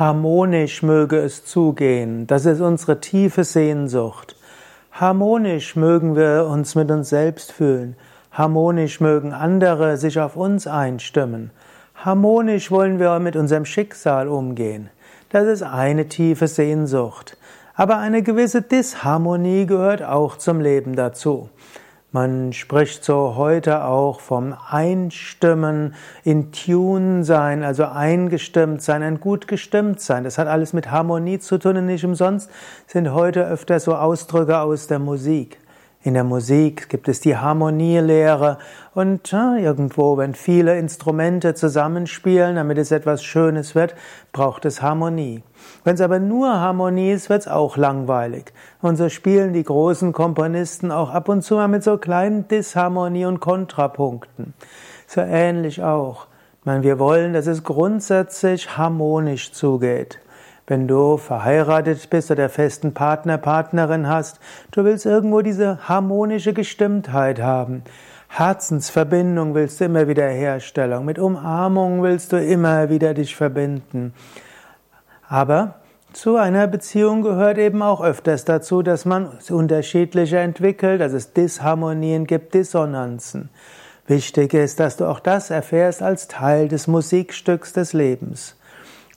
Harmonisch möge es zugehen, das ist unsere tiefe Sehnsucht. Harmonisch mögen wir uns mit uns selbst fühlen. Harmonisch mögen andere sich auf uns einstimmen. Harmonisch wollen wir mit unserem Schicksal umgehen. Das ist eine tiefe Sehnsucht. Aber eine gewisse Disharmonie gehört auch zum Leben dazu. Man spricht so heute auch vom Einstimmen, in Tune sein, also eingestimmt sein, ein gut gestimmt sein. Das hat alles mit Harmonie zu tun und nicht umsonst sind heute öfter so Ausdrücke aus der Musik. In der Musik gibt es die Harmonielehre und ja, irgendwo, wenn viele Instrumente zusammenspielen, damit es etwas Schönes wird, braucht es Harmonie. Wenn es aber nur Harmonie ist, wird es auch langweilig. Und so spielen die großen Komponisten auch ab und zu mal mit so kleinen Disharmonie und Kontrapunkten. So ähnlich auch. Ich meine, wir wollen, dass es grundsätzlich harmonisch zugeht. Wenn du verheiratet bist oder festen Partner, Partnerin hast, du willst irgendwo diese harmonische Gestimmtheit haben. Herzensverbindung willst du immer wieder herstellen. Mit Umarmung willst du immer wieder dich verbinden. Aber zu einer Beziehung gehört eben auch öfters dazu, dass man unterschiedliche entwickelt, dass es Disharmonien gibt, Dissonanzen. Wichtig ist, dass du auch das erfährst als Teil des Musikstücks des Lebens.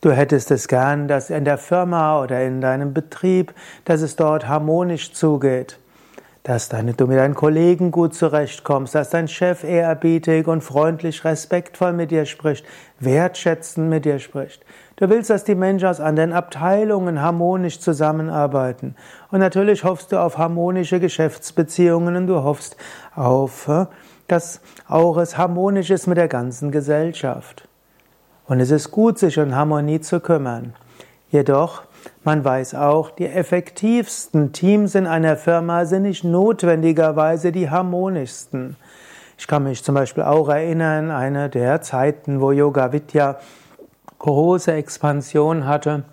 Du hättest es gern, dass in der Firma oder in deinem Betrieb, dass es dort harmonisch zugeht, dass deine, du mit deinen Kollegen gut zurechtkommst, dass dein Chef ehrerbietig und freundlich, respektvoll mit dir spricht, wertschätzend mit dir spricht. Du willst, dass die Menschen aus anderen Abteilungen harmonisch zusammenarbeiten. Und natürlich hoffst du auf harmonische Geschäftsbeziehungen und du hoffst auf, äh, dass auch es harmonisch ist mit der ganzen Gesellschaft. Und es ist gut, sich um Harmonie zu kümmern. Jedoch, man weiß auch, die effektivsten Teams in einer Firma sind nicht notwendigerweise die harmonischsten. Ich kann mich zum Beispiel auch erinnern, eine der Zeiten, wo Yoga Vidya große Expansion hatte,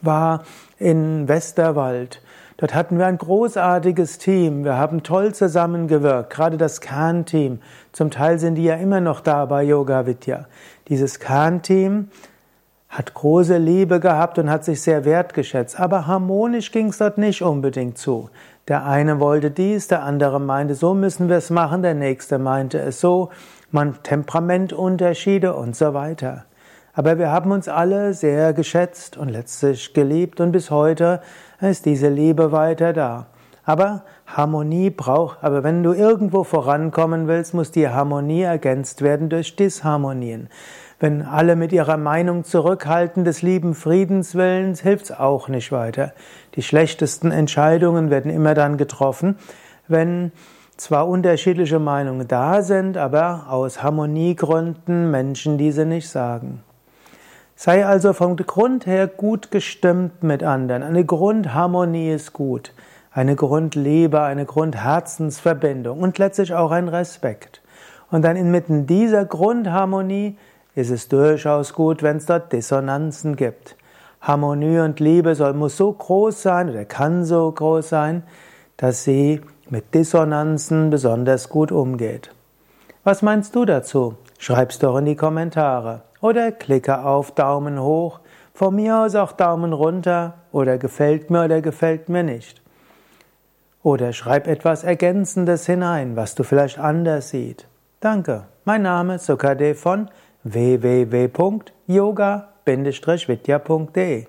war in Westerwald. Dort hatten wir ein großartiges Team. Wir haben toll zusammengewirkt, gerade das Kernteam. Zum Teil sind die ja immer noch da bei Yoga Vidya. Dieses Kernteam hat große Liebe gehabt und hat sich sehr wertgeschätzt. Aber harmonisch ging es dort nicht unbedingt zu. Der eine wollte dies, der andere meinte, so müssen wir es machen, der nächste meinte es so, man Temperamentunterschiede und so weiter. Aber wir haben uns alle sehr geschätzt und letztlich geliebt und bis heute ist diese Liebe weiter da. Aber Harmonie braucht, aber wenn du irgendwo vorankommen willst, muss die Harmonie ergänzt werden durch Disharmonien. Wenn alle mit ihrer Meinung zurückhalten des lieben Friedenswillens, hilft's auch nicht weiter. Die schlechtesten Entscheidungen werden immer dann getroffen, wenn zwar unterschiedliche Meinungen da sind, aber aus Harmoniegründen Menschen diese nicht sagen. Sei also vom Grund her gut gestimmt mit anderen. Eine Grundharmonie ist gut. Eine Grundliebe, eine Grundherzensverbindung und letztlich auch ein Respekt. Und dann inmitten dieser Grundharmonie ist es durchaus gut, wenn es dort Dissonanzen gibt. Harmonie und Liebe soll, muss so groß sein oder kann so groß sein, dass sie mit Dissonanzen besonders gut umgeht. Was meinst du dazu? Schreib's doch in die Kommentare oder klicke auf Daumen hoch, von mir aus auch Daumen runter oder gefällt mir oder gefällt mir nicht. Oder schreib etwas Ergänzendes hinein, was du vielleicht anders siehst. Danke. Mein Name ist Sukade von www.yoga-vidya.de